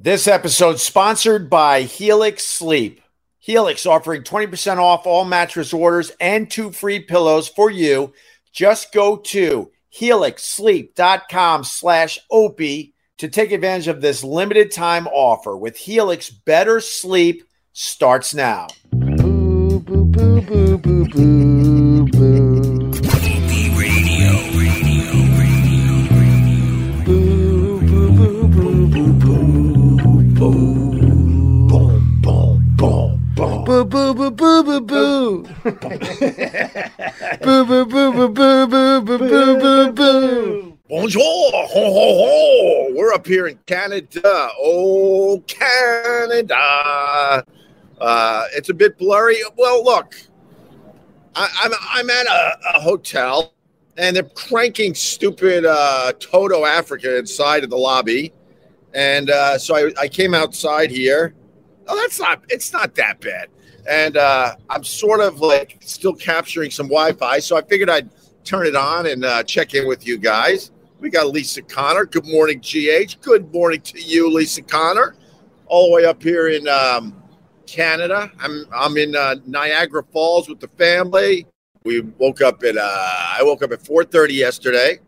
This episode sponsored by Helix Sleep. Helix offering 20% off all mattress orders and two free pillows for you. Just go to helixsleep.com slash opie to take advantage of this limited time offer. With Helix, better sleep starts now. Boo, boo, boo, Boo, boo, boo, boo, boo, boo. Boo, boo, boo, boo, boo, boo, boo, boo, boo. Bonjour, ho, ho, ho. We're up here in Canada. Oh, Canada. Uh, it's a bit blurry. Well, look, I, I'm I'm at a, a hotel, and they're cranking stupid uh, Toto Africa inside of the lobby, and uh, so I, I came outside here. Oh, that's not. It's not that bad, and uh, I'm sort of like still capturing some Wi-Fi, so I figured I'd turn it on and uh, check in with you guys. We got Lisa Connor. Good morning, GH. Good morning to you, Lisa Connor. All the way up here in um, Canada. I'm I'm in uh, Niagara Falls with the family. We woke up at uh, I woke up at 4:30 yesterday.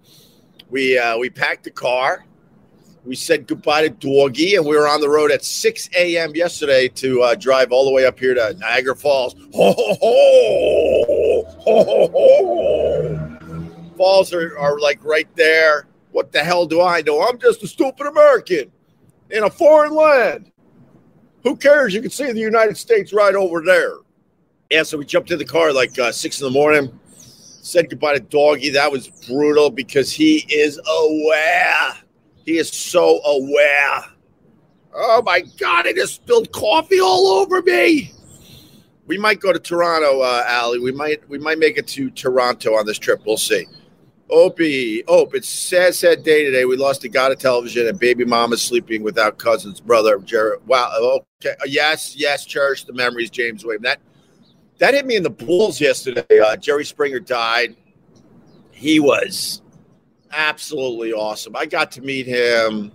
We uh, we packed the car. We said goodbye to Doggy, and we were on the road at 6 a.m. yesterday to uh, drive all the way up here to Niagara Falls. Ho ho ho! Ho ho ho! Falls are, are like right there. What the hell do I know? I'm just a stupid American in a foreign land. Who cares? You can see the United States right over there. Yeah, so we jumped in the car like uh, six in the morning. Said goodbye to Doggy. That was brutal because he is aware. He is so aware. Oh my God! I just spilled coffee all over me. We might go to Toronto, uh, Allie. We might we might make it to Toronto on this trip. We'll see. Opie, Ope, it's sad, sad day today. We lost a god of television and baby mama sleeping without cousin's brother, Jared. Wow. Okay. Yes, yes. Cherish the memories, James Wade. That that hit me in the Bulls yesterday. Uh, Jerry Springer died. He was absolutely awesome. I got to meet him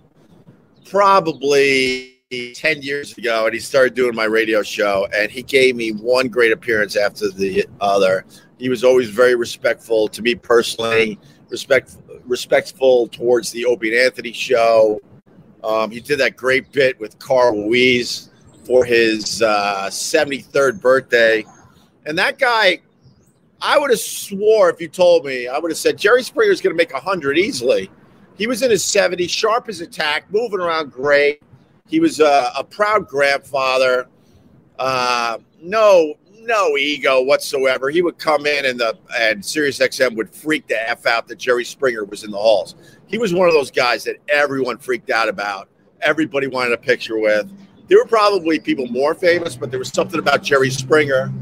probably 10 years ago, and he started doing my radio show, and he gave me one great appearance after the other. He was always very respectful to me personally, respect, respectful towards the Opie and Anthony show. Um, he did that great bit with Carl Louise for his uh, 73rd birthday. And that guy, I would have swore if you told me, I would have said Jerry Springer's going to make 100 easily. He was in his 70s, sharp as a tack, moving around great. He was a, a proud grandfather. Uh, no, no ego whatsoever. He would come in and the and Sirius XM would freak the F out that Jerry Springer was in the halls. He was one of those guys that everyone freaked out about. Everybody wanted a picture with. There were probably people more famous, but there was something about Jerry Springer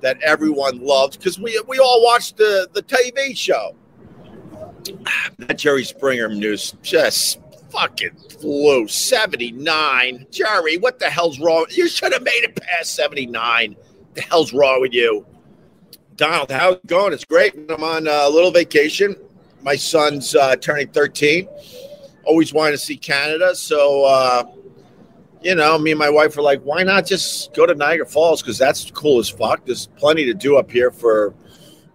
that everyone loved because we we all watched the the TV show. That Jerry Springer news just fucking flew 79. Jerry, what the hell's wrong? You should have made it past 79. The hell's wrong with you? Donald, how's it going? It's great. I'm on a little vacation. My son's uh, turning 13. Always wanted to see Canada. So, uh, you know, me and my wife were like, why not just go to Niagara Falls? Because that's cool as fuck. There's plenty to do up here for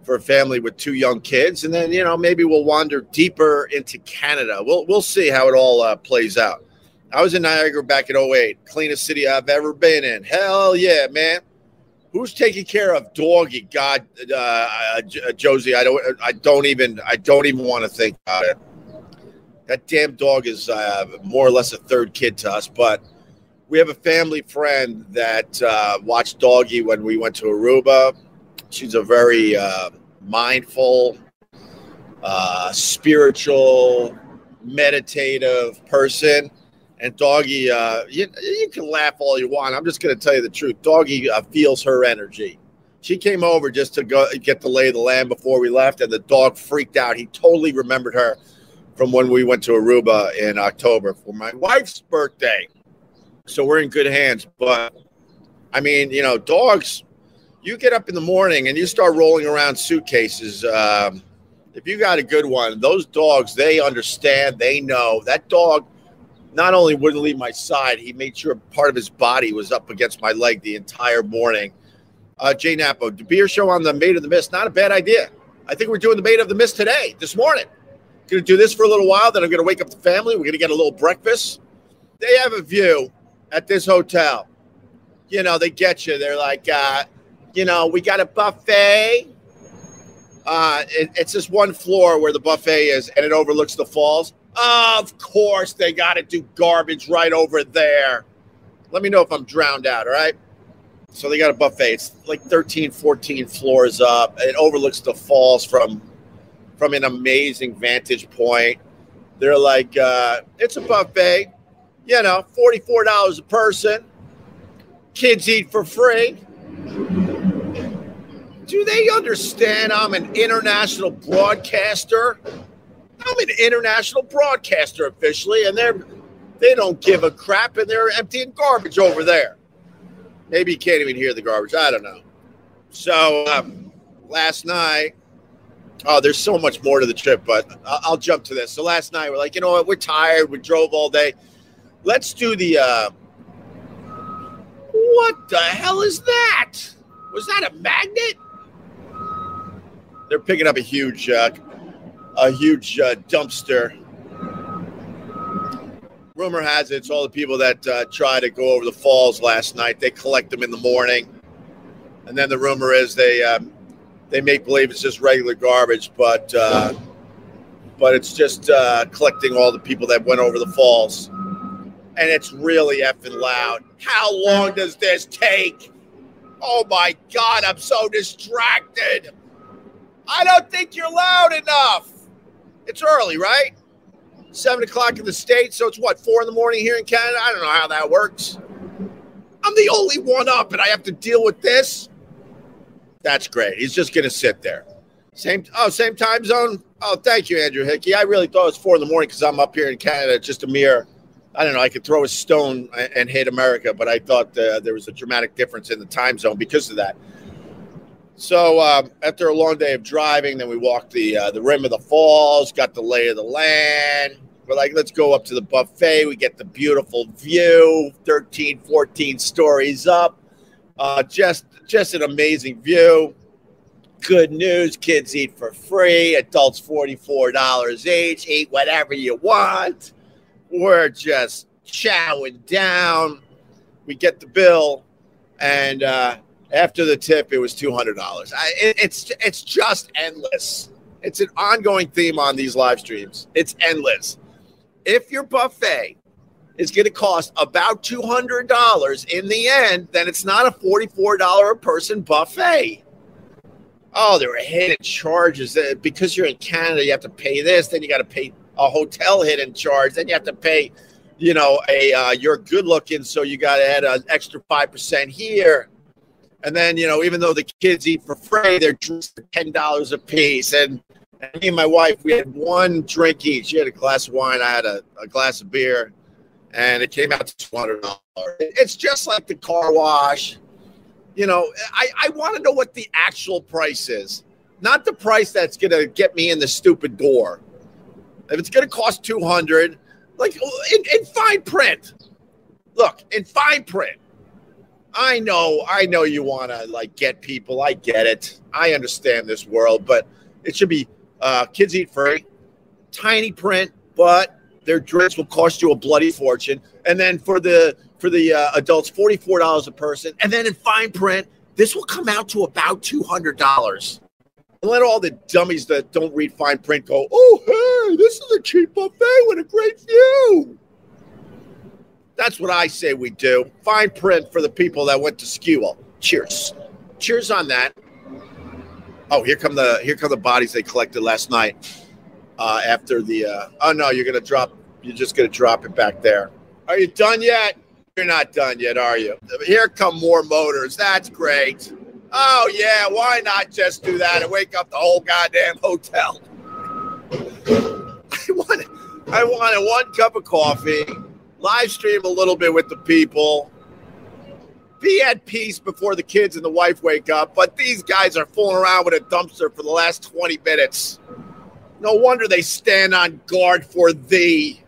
for a family with two young kids, and then you know maybe we'll wander deeper into Canada. We'll we'll see how it all uh, plays out. I was in Niagara back in 08, cleanest city I've ever been in. Hell yeah, man. Who's taking care of Doggy? God, uh, uh, Josie, I don't, I don't even, I don't even want to think about it. That damn dog is uh, more or less a third kid to us, but we have a family friend that uh, watched Doggy when we went to Aruba. She's a very uh, mindful, uh, spiritual, meditative person. And Doggy, uh, you, you can laugh all you want. I'm just going to tell you the truth. Doggy uh, feels her energy. She came over just to go get the lay of the land before we left, and the dog freaked out. He totally remembered her from when we went to Aruba in October for my wife's birthday. So we're in good hands. But I mean, you know, dogs, you get up in the morning and you start rolling around suitcases. Um, if you got a good one, those dogs, they understand, they know. That dog not only wouldn't leave my side, he made sure part of his body was up against my leg the entire morning. Uh, Jay Napo, the beer show on the Maid of the Mist, not a bad idea. I think we're doing the Maid of the Mist today, this morning. To do this for a little while, then I'm to wake up the family. We're to get a little breakfast. They have a view at this hotel. You know, they get you. They're like, uh, you know, we got a buffet. Uh, it, it's just one floor where the buffet is, and it overlooks the falls. Of course, they got to do garbage right over there. Let me know if I'm drowned out, all right? So they got a buffet. It's like 13, 14 floors up. It overlooks the falls from from an amazing vantage point. They're like, uh, it's a buffet, you know, $44 a person. Kids eat for free. Do they understand I'm an international broadcaster? I'm an international broadcaster officially, and they're they don't give a crap and they're emptying garbage over there. Maybe you can't even hear the garbage. I don't know. So um, last night, oh, there's so much more to the trip, but I'll, I'll jump to this. So last night we're like, you know what? We're tired. We drove all day. Let's do the. Uh, what the hell is that? Was that a magnet? They're picking up a huge, uh, a huge uh, dumpster. Rumor has it, it's all the people that uh, try to go over the falls last night. They collect them in the morning, and then the rumor is they um, they make believe it's just regular garbage, but uh, but it's just uh, collecting all the people that went over the falls, and it's really effing loud. How long does this take? Oh my God, I'm so distracted. I don't think you're loud enough. It's early, right? Seven o'clock in the States. So it's what, four in the morning here in Canada? I don't know how that works. I'm the only one up and I have to deal with this. That's great. He's just going to sit there. Same, oh, same time zone. Oh, thank you, Andrew Hickey. I really thought it was four in the morning because I'm up here in Canada. Just a mere, I don't know. I could throw a stone and hit America, but I thought uh, there was a dramatic difference in the time zone because of that. So um, after a long day of driving, then we walked the uh, the rim of the falls, got the lay of the land. We're like, let's go up to the buffet. We get the beautiful view, 13, 14 stories up. Uh, just just an amazing view. Good news, kids eat for free. Adults $44 each. Eat whatever you want. We're just chowing down. We get the bill, and uh, after the tip, it was two hundred dollars. It, it's it's just endless. It's an ongoing theme on these live streams. It's endless. If your buffet is going to cost about two hundred dollars in the end, then it's not a forty-four dollar a person buffet. Oh, there were hidden charges uh, because you're in Canada. You have to pay this, then you got to pay a hotel hidden charge, then you have to pay, you know, a uh, you're good looking, so you got to add an extra five percent here and then, you know, even though the kids eat for free, they're just ten dollars a piece. And, and, me and my wife, we had one drink each. She had a glass of wine, I had a, a glass of beer, and it came out to two hundred dollars. It's just like the car wash. You know, I, I want to know what the actual price is, not the price that's gonna get me in the stupid door. If it's gonna cost two hundred, like in, in fine print. Look, in fine print I know, I know you want to like get people. I get it. I understand this world, but it should be uh, kids eat free, tiny print, but their drinks will cost you a bloody fortune. And then for the for the uh, adults, forty four dollars a person, and then in fine print, this will come out to about two hundred dollars. And let all the dummies that don't read fine print go, oh hey, this is a cheap buffet with a great view. That's what I say we do. Fine print for the people that went to school. Cheers. Cheers on that. Oh, here come the here come the bodies they collected last night. Uh, after the uh, oh no, you're gonna drop. You're just gonna drop it back there. Are you done yet? You're not done yet, are you? Here come more motors. That's great. Oh yeah, why not just do that and wake up the whole goddamn hotel? I wanted, I wanted one cup of coffee live stream a little bit with the people. Be at peace before the kids and the wife wake up. But these guys are fooling around with a dumpster for the last 20 minutes. No wonder they stand on guard for thee.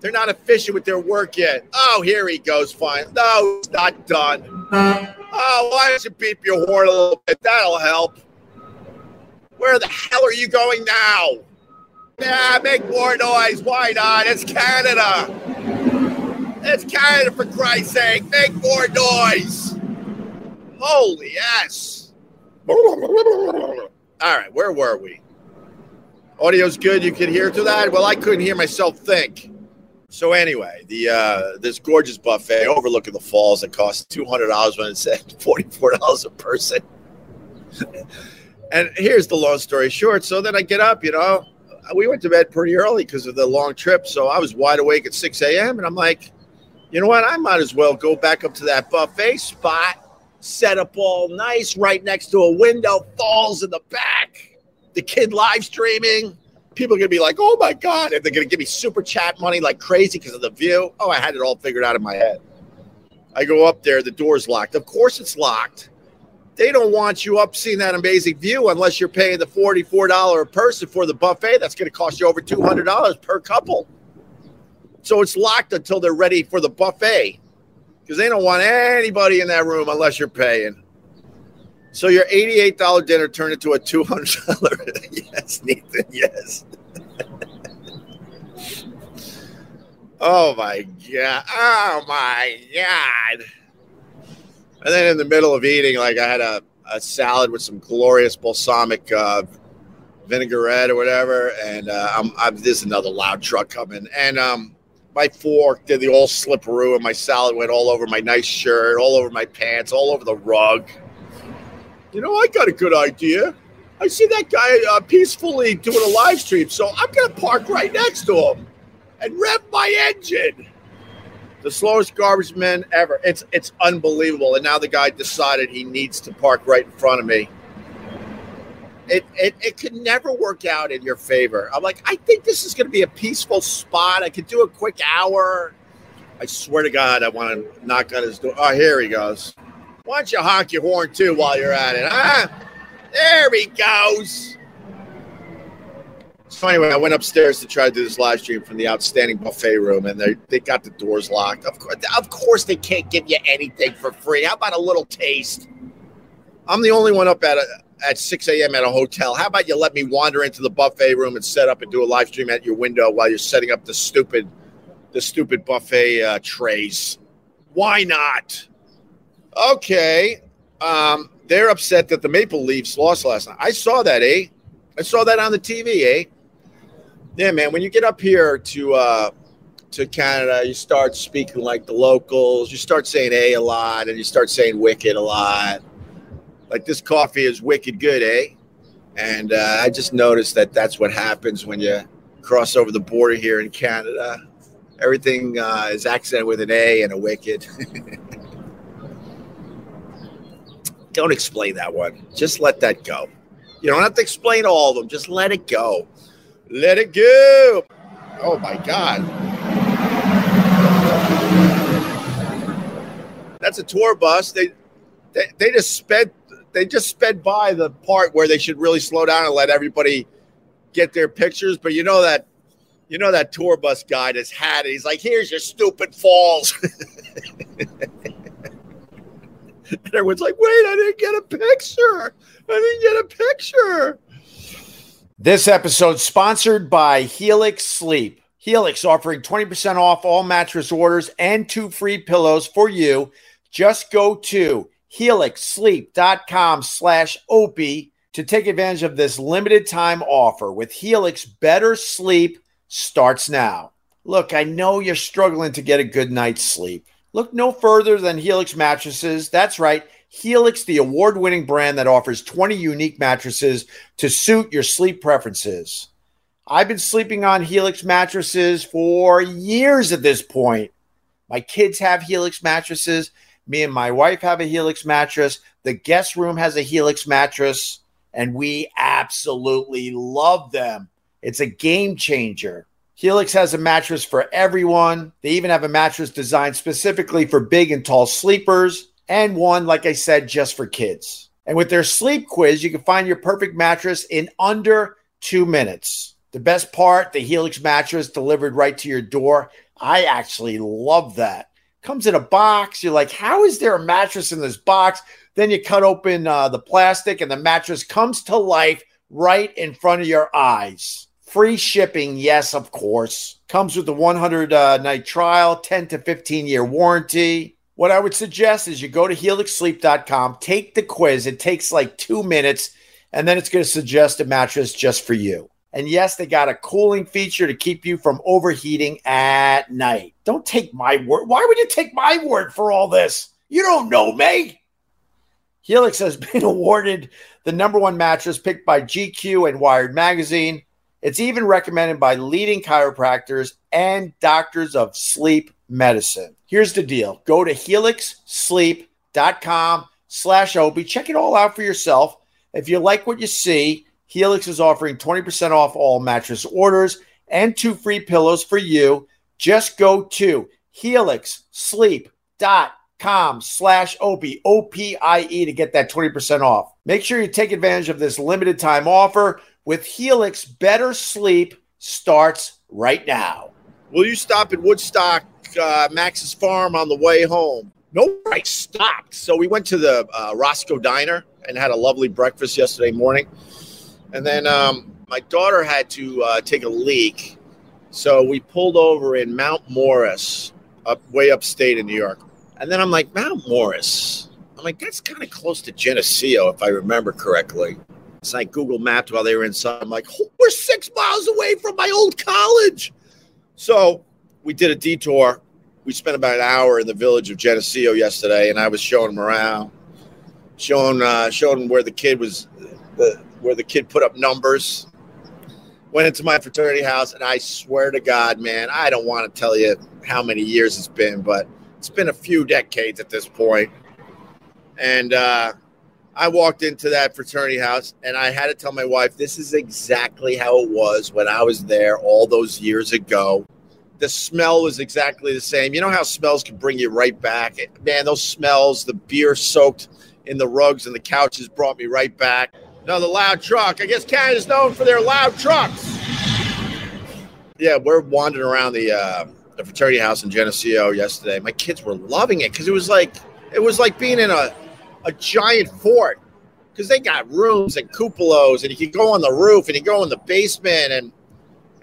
They're not efficient with their work yet. Oh, here he goes. Fine. No, it's not done. Oh, why don't you beep your horn a little bit? That'll help. Where the hell are you going now? Yeah, make more noise. Why not? It's Canada. It's Canada, for Christ's sake. Make more noise. Holy yes. All right, where were we? Audio's good. You can hear through that. Well, I couldn't hear myself think. So anyway, the uh, this gorgeous buffet overlooking the falls that cost two hundred dollars when it said forty four dollars a person. and here's the long story short. So then I get up, you know, we went to bed pretty early because of the long trip. So I was wide awake at six a.m. and I'm like, you know what? I might as well go back up to that buffet spot, set up all nice right next to a window, falls in the back, the kid live streaming people are going to be like, oh my God. And they're going to give me super chat money like crazy because of the view. Oh, I had it all figured out in my head. I go up there, the door's locked. Of course it's locked. They don't want you up seeing that amazing view unless you're paying the $44 a person for the buffet. That's going to cost you over $200 per couple. So it's locked until they're ready for the buffet because they don't want anybody in that room unless you're paying. So your $88 dinner turned into a $200. yes, Nathan, yes. oh my God. Oh my God. And then in the middle of eating, like I had a, a salad with some glorious balsamic uh, vinaigrette or whatever. And uh, I'm, I'm, there's another loud truck coming. And um, my fork did the old slipperoo, and my salad went all over my nice shirt, all over my pants, all over the rug you know, I got a good idea. I see that guy uh, peacefully doing a live stream, so I'm going to park right next to him and rev my engine. The slowest garbage man ever. It's it's unbelievable. And now the guy decided he needs to park right in front of me. It, it, it could never work out in your favor. I'm like, I think this is going to be a peaceful spot. I could do a quick hour. I swear to God, I want to knock on his door. Oh, here he goes. Why don't you honk your horn too while you're at it, huh? There he goes. So anyway, I went upstairs to try to do this live stream from the outstanding buffet room, and they they got the doors locked. Of course, of course, they can't give you anything for free. How about a little taste? I'm the only one up at a, at 6 a.m. at a hotel. How about you let me wander into the buffet room and set up and do a live stream at your window while you're setting up the stupid the stupid buffet uh, trays? Why not? Okay. Um, they're upset that the Maple Leafs lost last night. I saw that, eh? I saw that on the TV, eh? Yeah, man. When you get up here to uh, to Canada, you start speaking like the locals. You start saying "a" a lot, and you start saying "wicked" a lot. Like this coffee is wicked good, eh? And uh, I just noticed that that's what happens when you cross over the border here in Canada. Everything uh, is accented with an A and a wicked. Don't explain that one. Just let that go. You don't have to explain all of them. Just let it go. Let it go. Oh my God. That's a tour bus. They, they they just sped they just sped by the part where they should really slow down and let everybody get their pictures. But you know that you know that tour bus guy that's had it. He's like, here's your stupid falls. And everyone's like, wait, I didn't get a picture. I didn't get a picture. This episode sponsored by Helix Sleep. Helix offering 20% off all mattress orders and two free pillows for you. Just go to helixsleep.com slash opie to take advantage of this limited time offer with Helix Better Sleep starts now. Look, I know you're struggling to get a good night's sleep. Look no further than Helix mattresses. That's right. Helix, the award winning brand that offers 20 unique mattresses to suit your sleep preferences. I've been sleeping on Helix mattresses for years at this point. My kids have Helix mattresses. Me and my wife have a Helix mattress. The guest room has a Helix mattress, and we absolutely love them. It's a game changer. Helix has a mattress for everyone. They even have a mattress designed specifically for big and tall sleepers, and one, like I said, just for kids. And with their sleep quiz, you can find your perfect mattress in under two minutes. The best part the Helix mattress delivered right to your door. I actually love that. Comes in a box. You're like, how is there a mattress in this box? Then you cut open uh, the plastic, and the mattress comes to life right in front of your eyes. Free shipping, yes, of course. Comes with a 100 uh, night trial, 10 to 15 year warranty. What I would suggest is you go to helixsleep.com, take the quiz. It takes like two minutes, and then it's going to suggest a mattress just for you. And yes, they got a cooling feature to keep you from overheating at night. Don't take my word. Why would you take my word for all this? You don't know me. Helix has been awarded the number one mattress picked by GQ and Wired Magazine. It's even recommended by leading chiropractors and doctors of sleep medicine. Here's the deal. Go to helixsleep.com slash Opie. Check it all out for yourself. If you like what you see, Helix is offering 20% off all mattress orders and two free pillows for you. Just go to helixsleep.com slash O-P-I-E to get that 20% off. Make sure you take advantage of this limited time offer with Helix. Better sleep starts right now. Will you stop at Woodstock, uh, Max's farm on the way home? No, I stopped. So we went to the uh, Roscoe Diner and had a lovely breakfast yesterday morning. And then um, my daughter had to uh, take a leak. So we pulled over in Mount Morris, up way upstate in New York. And then I'm like, Mount Morris. I'm like, that's kind of close to Geneseo, if I remember correctly. So I Google mapped while they were inside. I'm like, we're six miles away from my old college. So we did a detour. We spent about an hour in the village of Geneseo yesterday, and I was showing them around, showing uh, showing where the kid was, the, where the kid put up numbers. Went into my fraternity house, and I swear to God, man, I don't want to tell you how many years it's been, but it's been a few decades at this point. And uh, I walked into that fraternity house, and I had to tell my wife, this is exactly how it was when I was there all those years ago. The smell was exactly the same. You know how smells can bring you right back? Man, those smells, the beer soaked in the rugs and the couches brought me right back. Another loud truck. I guess Canada's known for their loud trucks. Yeah, we're wandering around the uh, the fraternity house in Geneseo yesterday. My kids were loving it because it was like it was like being in a a giant fort because they got rooms and cupolas and you can go on the roof and you go in the basement and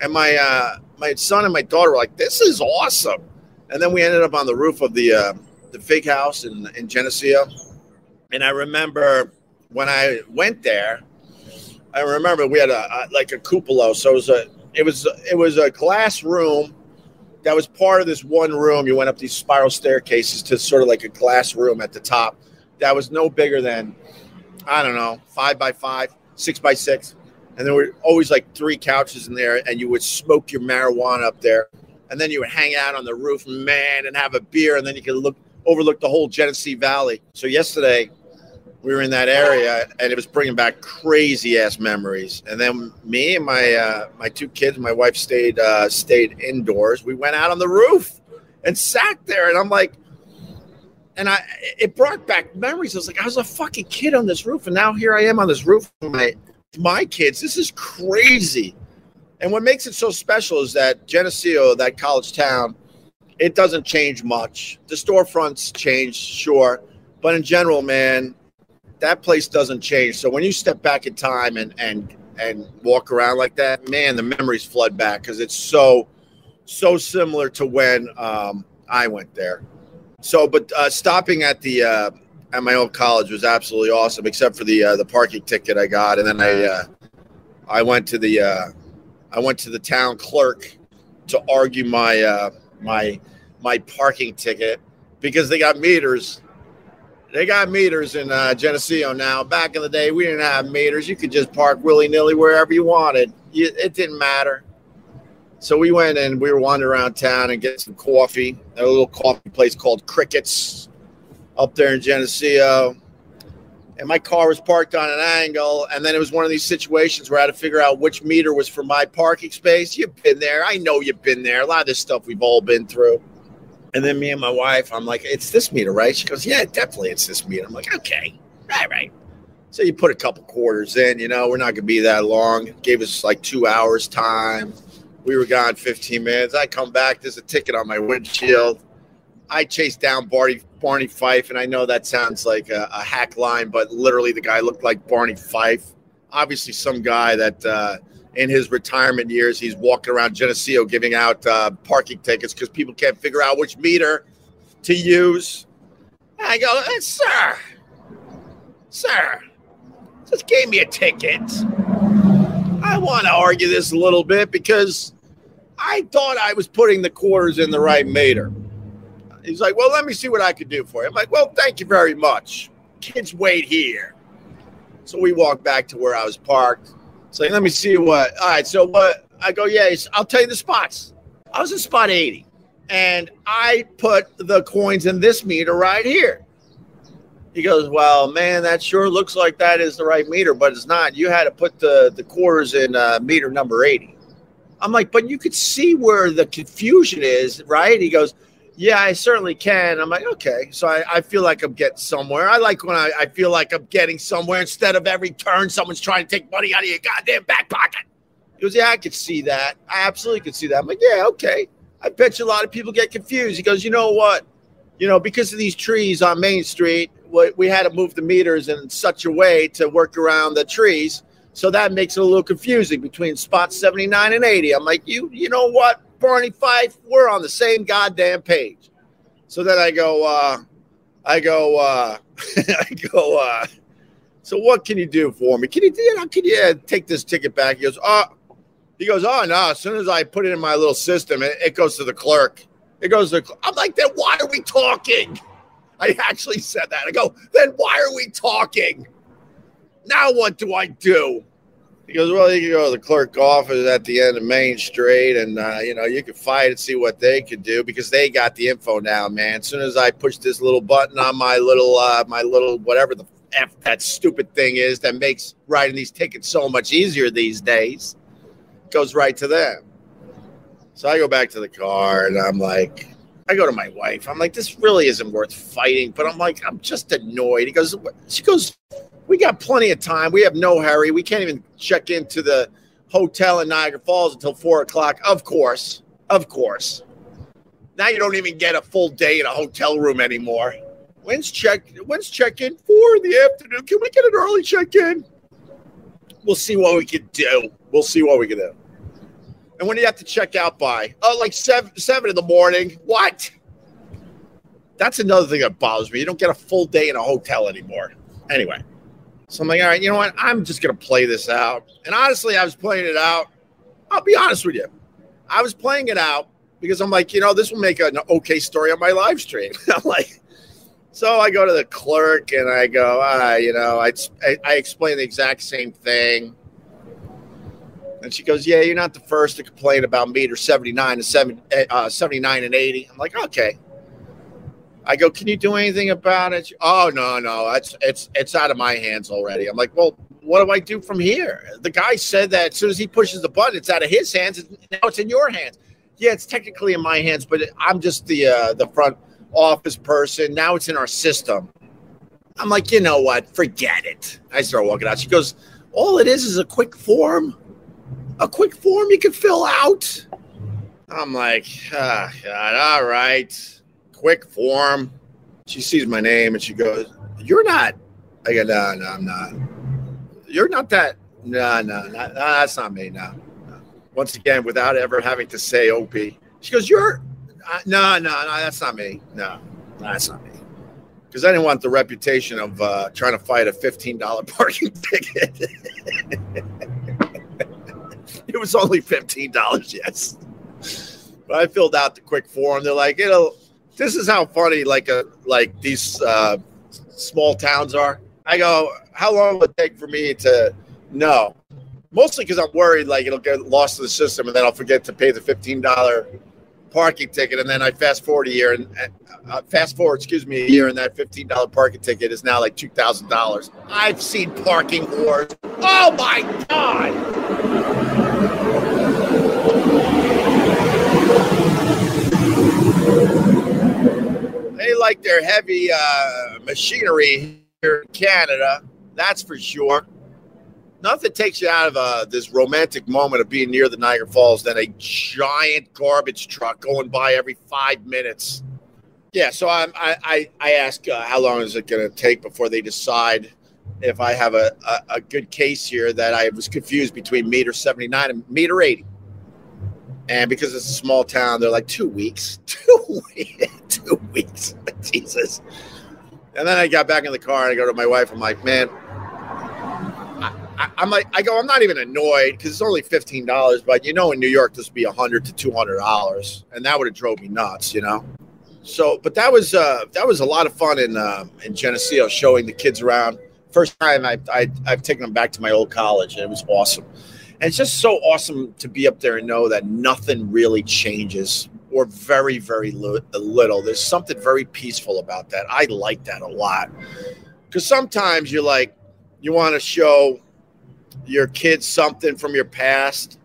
and my uh, my son and my daughter were like, "This is awesome." And then we ended up on the roof of the uh, the fig house in in Geneseo, and I remember when I went there, I remember we had a, a like a cupola, so it was a it was it was a glass room that was part of this one room. You went up these spiral staircases to sort of like a glass room at the top that was no bigger than I don't know five by five, six by six, and there were always like three couches in there, and you would smoke your marijuana up there, and then you would hang out on the roof, man, and have a beer, and then you could look overlook the whole Genesee Valley. So yesterday we were in that area, and it was bringing back crazy ass memories. And then me and my uh, my two kids, my wife stayed uh, stayed indoors. We went out on the roof and sat there, and I'm like and I it brought back memories. I was like, I was a fucking kid on this roof, and now here I am on this roof with my my kids. This is crazy. And what makes it so special is that Geneseo, that college town, it doesn't change much. The storefronts change, sure, but in general, man, that place doesn't change. So when you step back in time and and and walk around like that, man, the memories flood back because it's so so similar to when um, I went there. So, but uh, stopping at the uh, at my old college was absolutely awesome, except for the uh, the parking ticket I got, and then I uh, I went to the uh, I went to the town clerk to argue my uh, my my parking ticket because they got meters. They got meters in uh, Geneseo now. Back in the day, we didn't have meters. You could just park willy nilly wherever you wanted. You, it didn't matter. So we went and we were wandering around town and get some coffee at a little coffee place called Crickets up there in Geneseo. And my car was parked on an angle. And then it was one of these situations where I had to figure out which meter was for my parking space. You've been there. I know you've been there. A lot of this stuff we've all been through. And then me and my wife, I'm like, it's this meter, right? She goes, yeah, definitely it's this meter. I'm like, okay, all right. So you put a couple quarters in, you know, we're not going to be that long. It gave us like two hours time We were gone 15 minutes. I come back. There's a ticket on my windshield. I chase down Barney Barney Fife, and I know that sounds like a, a hack line, but literally the guy looked like Barney Fife. Obviously, some guy that uh, in his retirement years he's walking around Geneseo giving out uh, parking tickets because people can't figure out which meter to use. I go, "Eh, sir, sir, just gave me a ticket. I want to argue this a little bit because I thought I was putting the quarters in the right meter. He's like, well, let me see what I could do for you. I'm like, well, thank you very much. Kids wait here. So we walk back to where I was parked. It's like, let me see what. All right. So what? I go, yeah, I'll tell you the spots. I was in spot 80 and I put the coins in this meter right here. He goes, well, man, that sure looks like that is the right meter, but it's not. You had to put the, the quarters in uh, meter number 80. I'm like, but you could see where the confusion is, right? He goes, yeah, I certainly can. I'm like, okay. So I, I feel like I'm getting somewhere. I like when I, I feel like I'm getting somewhere instead of every turn someone's trying to take money out of your goddamn back pocket. He goes, yeah, I could see that. I absolutely could see that. I'm like, yeah, okay. I bet you a lot of people get confused. He goes, you know what? You know, because of these trees on Main Street, we, we had to move the meters in such a way to work around the trees. So that makes it a little confusing between spot 79 and 80. I'm like, you, you know what, Barney Fife, we're on the same goddamn page. So then I go, uh, I go, uh, I go, uh, so what can you do for me? Can you, you know, can you uh, take this ticket back? He goes, oh, he goes, oh no. As soon as I put it in my little system, it, it goes to the clerk. It goes to. I'm like, then why are we talking? I actually said that. I go, then why are we talking? Now what do I do? He goes, well, you can go to the clerk office at the end of Main Street, and uh, you know you can fight and see what they can do because they got the info now, man. As soon as I push this little button on my little, uh, my little whatever the f that stupid thing is that makes writing these tickets so much easier these days, goes right to them. So I go back to the car and I'm like, I go to my wife. I'm like, this really isn't worth fighting, but I'm like, I'm just annoyed. He goes, she goes, we got plenty of time. We have no hurry. We can't even check into the hotel in Niagara Falls until four o'clock. Of course, of course. Now you don't even get a full day in a hotel room anymore. When's check? When's check in? Four in the afternoon. Can we get an early check in? We'll see what we can do. We'll see what we can do. And when do you have to check out by? Oh, like seven seven in the morning. What? That's another thing that bothers me. You don't get a full day in a hotel anymore. Anyway, so I'm like, all right, you know what? I'm just gonna play this out. And honestly, I was playing it out. I'll be honest with you. I was playing it out because I'm like, you know, this will make an okay story on my live stream. I'm like, so I go to the clerk and I go, ah, you know, I, I, explain the exact same thing. And she goes, Yeah, you're not the first to complain about meter 79 and 7, uh, 79 and 80. I'm like, Okay. I go, Can you do anything about it? She, oh, no, no. It's, it's, it's out of my hands already. I'm like, Well, what do I do from here? The guy said that as soon as he pushes the button, it's out of his hands. Now it's in your hands. Yeah, it's technically in my hands, but I'm just the uh, the front office person. Now it's in our system. I'm like, you know what? Forget it. I start walking out. She goes, All it is is a quick form a quick form you can fill out. I'm like, ah, God, all right, quick form. She sees my name and she goes, "You're not." I go, "No, no, I'm not. You're not that. No, no, no, no that's not me. No, no." Once again, without ever having to say "op," she goes, "You're." No, no, no, that's not me. No, that's not me. Because I didn't want the reputation of uh, trying to fight a fifteen dollar parking ticket. it was only fifteen dollars, yes. But I filled out the quick form. They're like, know, this is how funny like a like these uh, small towns are. I go, how long will it take for me to know? Mostly because I'm worried like it'll get lost to the system and then I'll forget to pay the fifteen dollar parking ticket, and then I fast forward a year and uh, fast forward, excuse me, a year, and that fifteen dollar parking ticket is now like two thousand dollars. I've seen parking wars. Oh my god! They like their heavy uh, machinery here in Canada, that's for sure. nothing takes you out of uh, this romantic moment of being near the Niagara Falls than a giant garbage truck going by every five minutes. Yeah, so I I I ask uh, how long is it going to take before they decide if I have a, a, a good case here that I was confused between meter seventy nine and meter eighty. And because it's a small town, they're like two weeks, two weeks, two weeks. Jesus. And then I got back in the car and I go to my wife. I'm like, man, I, am like, I go, I'm not even annoyed because it's only fifteen dollars, but you know, in New York, this would be a hundred to two hundred dollars, and that would have drove me nuts, you know. So, but that was uh, that was a lot of fun in uh, in Geneseo, showing the kids around. First time I, I I've taken them back to my old college, and it was awesome. And it's just so awesome to be up there and know that nothing really changes or very, very little. There's something very peaceful about that. I like that a lot. Because sometimes you're like, you want to show your kids something from your past,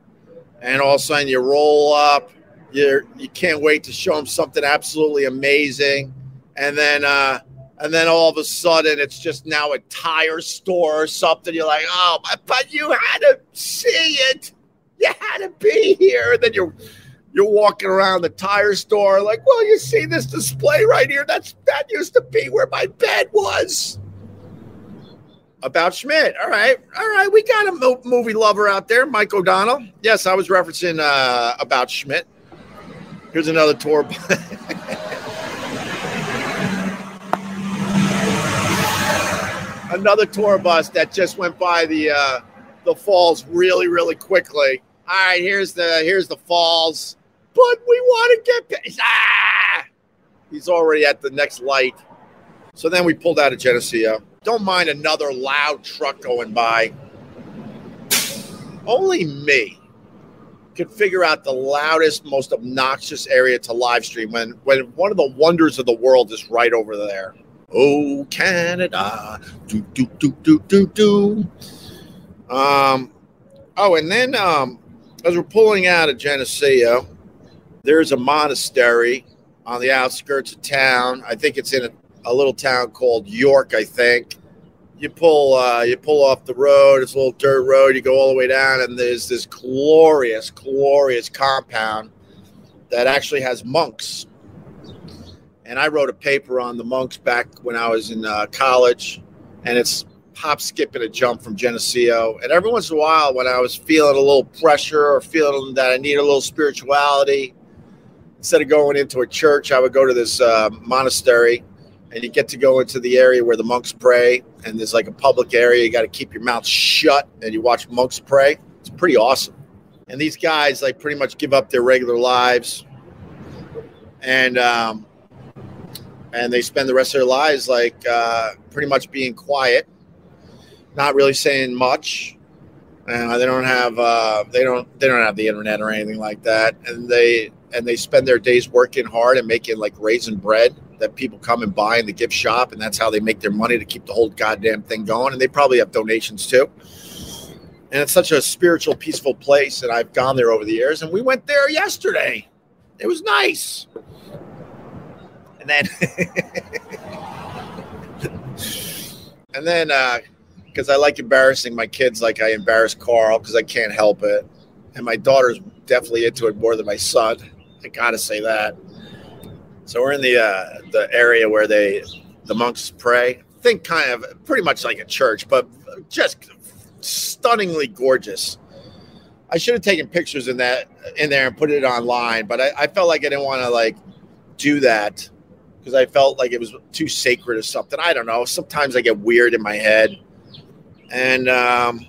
and all of a sudden you roll up. You're you can't wait to show them something absolutely amazing, and then uh, and then all of a sudden it's just now a tire store or something. You're like, oh, but you had to see it. You had to be here. And then you're you're walking around the tire store like, well, you see this display right here? That's that used to be where my bed was. About Schmidt. All right. All right. We got a mo- movie lover out there, Mike O'Donnell. Yes, I was referencing uh, About Schmidt. Here's another tour. Bus. Another tour bus that just went by the uh, the falls really, really quickly. All right, here's the here's the falls, but we want to get ah! He's already at the next light. So then we pulled out of Geneseo. Don't mind another loud truck going by. Only me could figure out the loudest, most obnoxious area to live stream when when one of the wonders of the world is right over there. Oh, Canada. Do, do, do, do, do, do. Um, oh, and then um, as we're pulling out of Geneseo, there's a monastery on the outskirts of town. I think it's in a, a little town called York, I think. You pull uh, you pull off the road, it's a little dirt road, you go all the way down, and there's this glorious, glorious compound that actually has monks and I wrote a paper on the monks back when I was in uh, college, and it's hop, skip, and a jump from Geneseo. And every once in a while, when I was feeling a little pressure or feeling that I need a little spirituality, instead of going into a church, I would go to this uh, monastery, and you get to go into the area where the monks pray. And there's like a public area. You got to keep your mouth shut, and you watch monks pray. It's pretty awesome. And these guys like pretty much give up their regular lives, and um, and they spend the rest of their lives like uh, pretty much being quiet, not really saying much. And they don't have uh, they don't they don't have the internet or anything like that, and they and they spend their days working hard and making like raisin bread that people come and buy in the gift shop, and that's how they make their money to keep the whole goddamn thing going. And they probably have donations too. And it's such a spiritual, peaceful place, and I've gone there over the years. And we went there yesterday. It was nice. And then, and then, because uh, I like embarrassing my kids, like I embarrass Carl because I can't help it, and my daughter's definitely into it more than my son. I gotta say that. So we're in the uh, the area where they the monks pray. Think kind of pretty much like a church, but just stunningly gorgeous. I should have taken pictures in that in there and put it online, but I, I felt like I didn't want to like do that because I felt like it was too sacred or something. I don't know. Sometimes I get weird in my head, and um,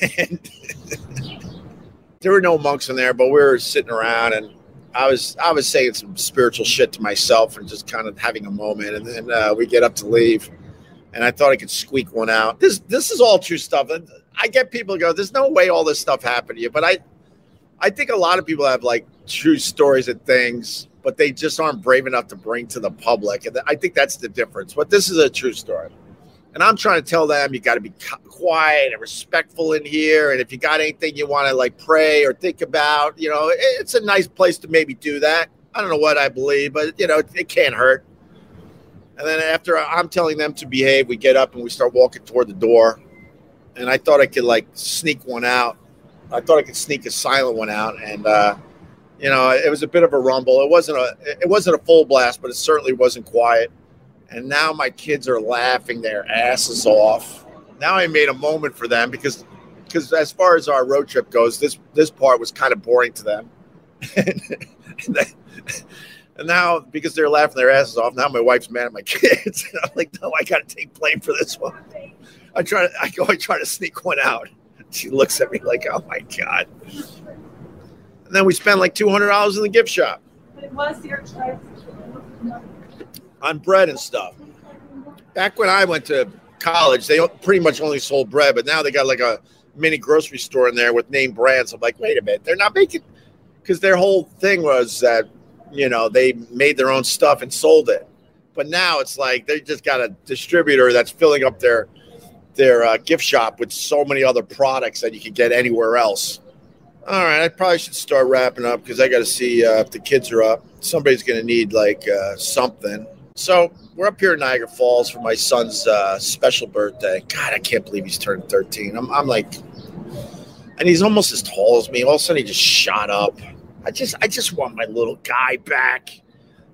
and there were no monks in there, but we were sitting around, and I was I was saying some spiritual shit to myself and just kind of having a moment, and then uh, we get up to leave, and I thought I could squeak one out. This this is all true stuff. I get people go, "There's no way all this stuff happened to you," but I I think a lot of people have like true stories and things but they just aren't brave enough to bring to the public. And I think that's the difference. But this is a true story. And I'm trying to tell them you got to be quiet and respectful in here. And if you got anything you want to like pray or think about, you know, it's a nice place to maybe do that. I don't know what I believe, but you know, it, it can't hurt. And then after I'm telling them to behave, we get up and we start walking toward the door. and I thought I could like sneak one out. I thought I could sneak a silent one out, and uh, you know, it was a bit of a rumble. It wasn't a it wasn't a full blast, but it certainly wasn't quiet. And now my kids are laughing their asses off. Now I made a moment for them because because as far as our road trip goes, this this part was kind of boring to them. and, and now because they're laughing their asses off, now my wife's mad at my kids. I'm like, no, I got to take blame for this one. I try to I go I try to sneak one out. She looks at me like, oh my god. And then we spent like two hundred dollars in the gift shop But it was your choice. On bread and stuff. Back when I went to college, they pretty much only sold bread, but now they got like a mini grocery store in there with name brands. I'm like, wait a minute, they're not making because their whole thing was that you know they made their own stuff and sold it. But now it's like they just got a distributor that's filling up their their uh, gift shop with so many other products that you can get anywhere else. All right, I probably should start wrapping up because I got to see uh, if the kids are up. Somebody's going to need like uh, something. So we're up here in Niagara Falls for my son's uh, special birthday. God, I can't believe he's turned 13. I'm, I'm like, and he's almost as tall as me. All of a sudden, he just shot up. I just, I just want my little guy back.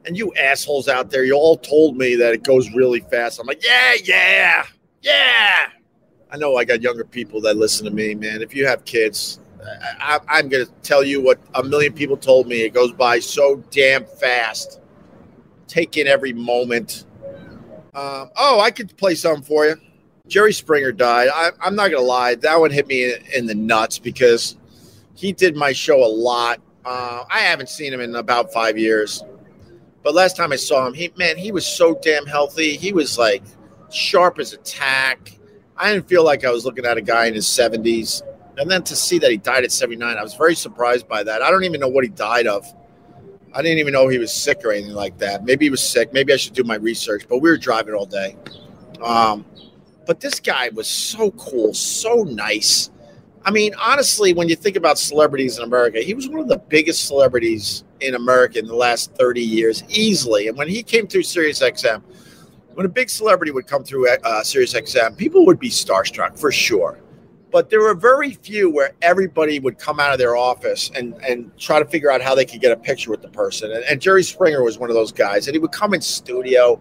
And you assholes out there, you all told me that it goes really fast. I'm like, yeah, yeah, yeah. I know I got younger people that listen to me, man. If you have kids, I, I, I'm going to tell you what a million people told me. It goes by so damn fast. Take in every moment. Um, oh, I could play something for you. Jerry Springer died. I, I'm not to lie. That one hit me in, in the nuts because he did my show a lot. Uh, I haven't seen him in about five years. But last time I saw him, he man, he was so damn healthy. He was like sharp as a tack. I didn't feel like I was looking at a guy in his 70s. And then to see that he died at 79, I was very surprised by that. I don't even know what he died of. I didn't even know he was sick or anything like that. Maybe he was sick. Maybe I should do my research. But we were driving all day. Um, but this guy was so cool, so nice. I mean, honestly, when you think about celebrities in America, he was one of the biggest celebrities in America in the last 30 years, easily. And when he came through Sirius XM, when a big celebrity would come through uh, Sirius XM, people would be starstruck for sure. But there were very few where everybody would come out of their office and, and try to figure out how they could get a picture with the person. And, and Jerry Springer was one of those guys. And he would come in studio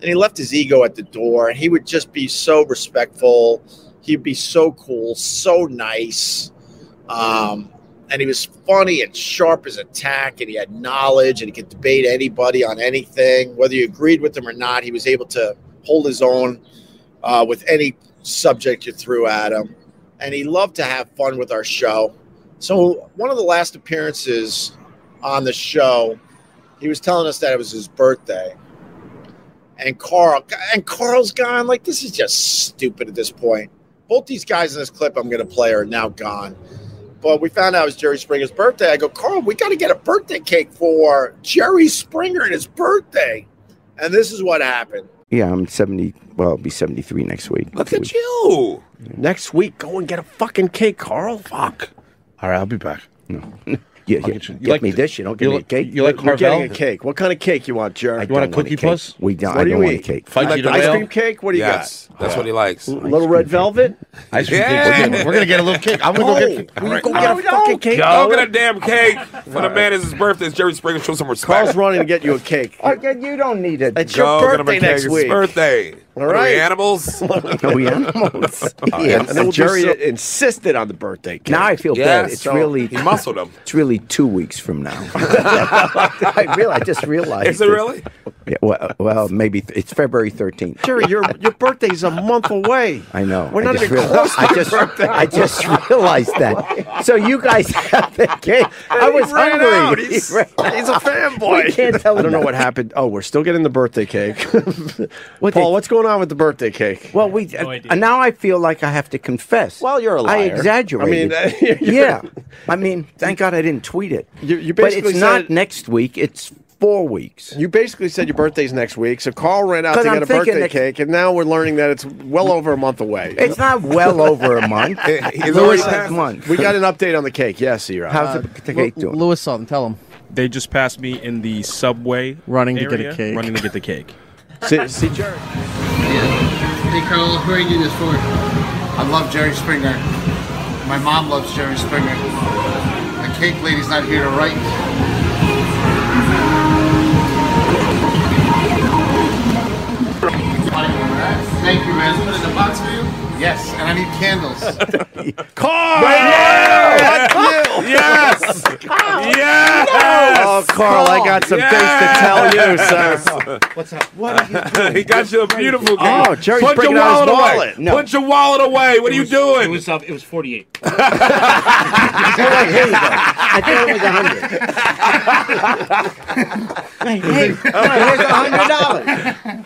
and he left his ego at the door and he would just be so respectful. He'd be so cool, so nice. Um, and he was funny and sharp as a tack and he had knowledge and he could debate anybody on anything whether you agreed with him or not he was able to hold his own uh, with any subject you threw at him and he loved to have fun with our show so one of the last appearances on the show he was telling us that it was his birthday and carl and carl's gone like this is just stupid at this point both these guys in this clip i'm going to play are now gone but we found out it was Jerry Springer's birthday. I go, Carl, we got to get a birthday cake for Jerry Springer and his birthday. And this is what happened. Yeah, I'm 70. Well, I'll be 73 next week. Look at you. Next week, go and get a fucking cake, Carl. Fuck. All right, I'll be back. No. Yeah, yeah. get you- you Get like me the- this. You don't give you me a like- cake. you like We're getting a cake. What kind of cake you want, Jerry? I You want a cookie cake. puss? We don't. What I do you don't want a eat? cake. Fight Like like ice cream cake? What do you Yes, that's what he likes. got? Little red velvet? Ice cream Yeah. cake. We're gonna, we're gonna get a little cake. I'm gonna go get. Will you All right. go get a fucking cake? I'm going to go get a damn cake for the man. It's his birthday. It's Jerry Springer. Show some respect. Carl's running to get you a cake. Oh, yeah, you don't need it. It's Go your get a birthday cake. next week. his birthday. All What are we, animals? No, we animals. Yeah, oh, yeah. and then Jerry insisted on the birthday cake. Now I feel Yeah, bad. It's so really he muscled him. It's really two weeks from now. I real. I just realized. Is it really? Yeah, well, uh, well, maybe th- it's February 13th. Jerry, your your birthday's a month away. I know. We're I not just even real- close to I just, birthday. I just realized that. So you guys have the cake. I was He ran hungry. out. He He's, ran out. he's a fanboy. We can't tell I don't know what happened. Oh, we're still getting the birthday cake. What Paul, did- what's going on with the birthday cake? Well, we uh, now I feel like I have to confess. Well, you're a liar. exaggerated. I mean, yeah. I mean, thank God I didn't tweet it. You- you but basically it's not said- next week. It's four weeks. You basically said your birthday's next week, so Carl ran out to I'm get a birthday that- cake, and now we're learning that it's well over a month away. It's not well over a month. He's Lewis already month. we got an update on the cake. Yes, you're How's the, the cake doing? Lewis Sultan, tell him. They just passed me in the subway. Running to get a cake. Running to get the cake. see, see Jerry. Hey Carl, who are you doing this for? I love Jerry Springer. My mom loves Jerry Springer. The cake lady's not here to write. Thank you, man. Put in the box for you? Yes, and I need candles. Carl! Yes. Yes. yes! Oh, Carl, I got some things to tell you, sir. What's up? What are you doing? he got you a beautiful gift. Oh, Jerry's Put your bringing out his wallet away. No. Put your wallet away. What are you It doing? was uh, it was 48. Oh, wait, here you go. I think it was a hundred. Hey, hey, no, here's a hundred dollars.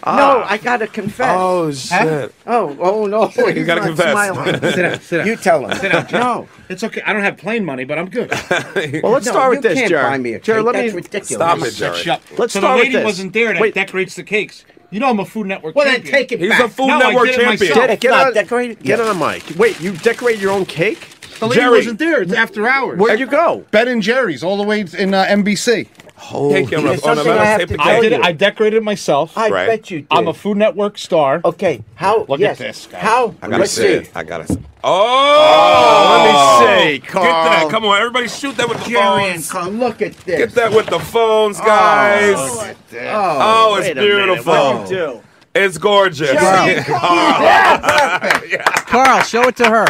No, I gotta confess. Oh shit. Oh, oh no! You gotta confess. sit down, sit down. You tell him. Sit down. No. It's okay. I don't have plane money, but I'm good. Well, let's No, start with this, can't Jerry. buy me a Jerry, let That's me ridiculous. Stop it, Jerry. Shut. Let's so start the with lady this. wasn't there that Wait. decorates the cakes. You know I'm a Food Network Well, then champion. take it He's back. He's a Food No, I Network did it champion. myself. Get, get, Not on, decorated? get on the mic. Wait, you decorate your own cake? The lady Jerry. wasn't there. It's after hours. Where'd you go? Ben and Jerry's, all the way in uh, NBC. Hey, camera. Oh, no, I have tape to I did it. I decorated it myself. I Right. bet you did. I'm a Food Network star. Okay, how? Look at this guy. How? I gotta Let's see see. I gotta see. Oh! oh, let me see, Get Carl. that. Come on, everybody, shoot that with the Jerry and phones. Carl, look at this. Get that with the phones, oh, guys. Oh, Oh, it's wait a minute. beautiful. What'd you do? It's gorgeous. Carl, show it to her.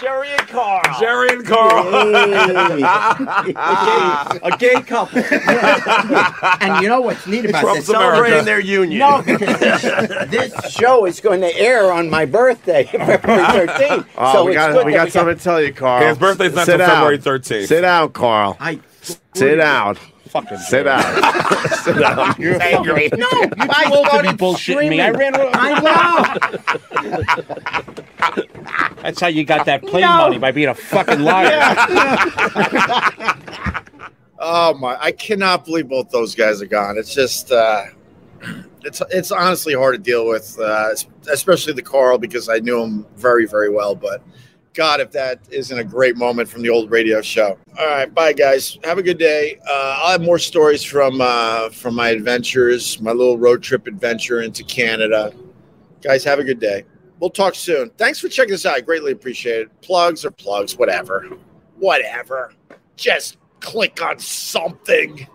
Jerry and Carl. Jerry and Carl. a gay couple. and you know what's neat about Trump's this? Celebrating their union. No, because this, this show is going to air on my birthday, February 13th. Oh, so we it's got good we that got something to tell you, Carl. His birthday's not Sit till down. February 13th. Sit down, Carl. I, Sit down. Fucking Sit down. Sit down. You're angry. No, you too old to be bullshitting me. I ran. I know. That's how you got that plane No. money by being a fucking liar. Oh my! I cannot believe both those guys are gone. It's just, uh, it's it's honestly hard to deal with, uh, especially the Carl because I knew him very very well. But God, if that isn't a great moment from the old radio show. All right, bye guys. Have a good day. Uh, I'll have more stories from uh, from my adventures, my little road trip adventure into Canada. Guys, have a good day. We'll talk soon. Thanks for checking us out. I greatly appreciate it. Plugs or plugs, whatever. Whatever. Just click on something.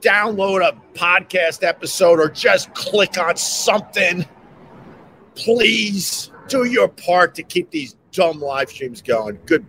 Download a podcast episode or just click on something. Please do your part to keep these dumb live streams going. Good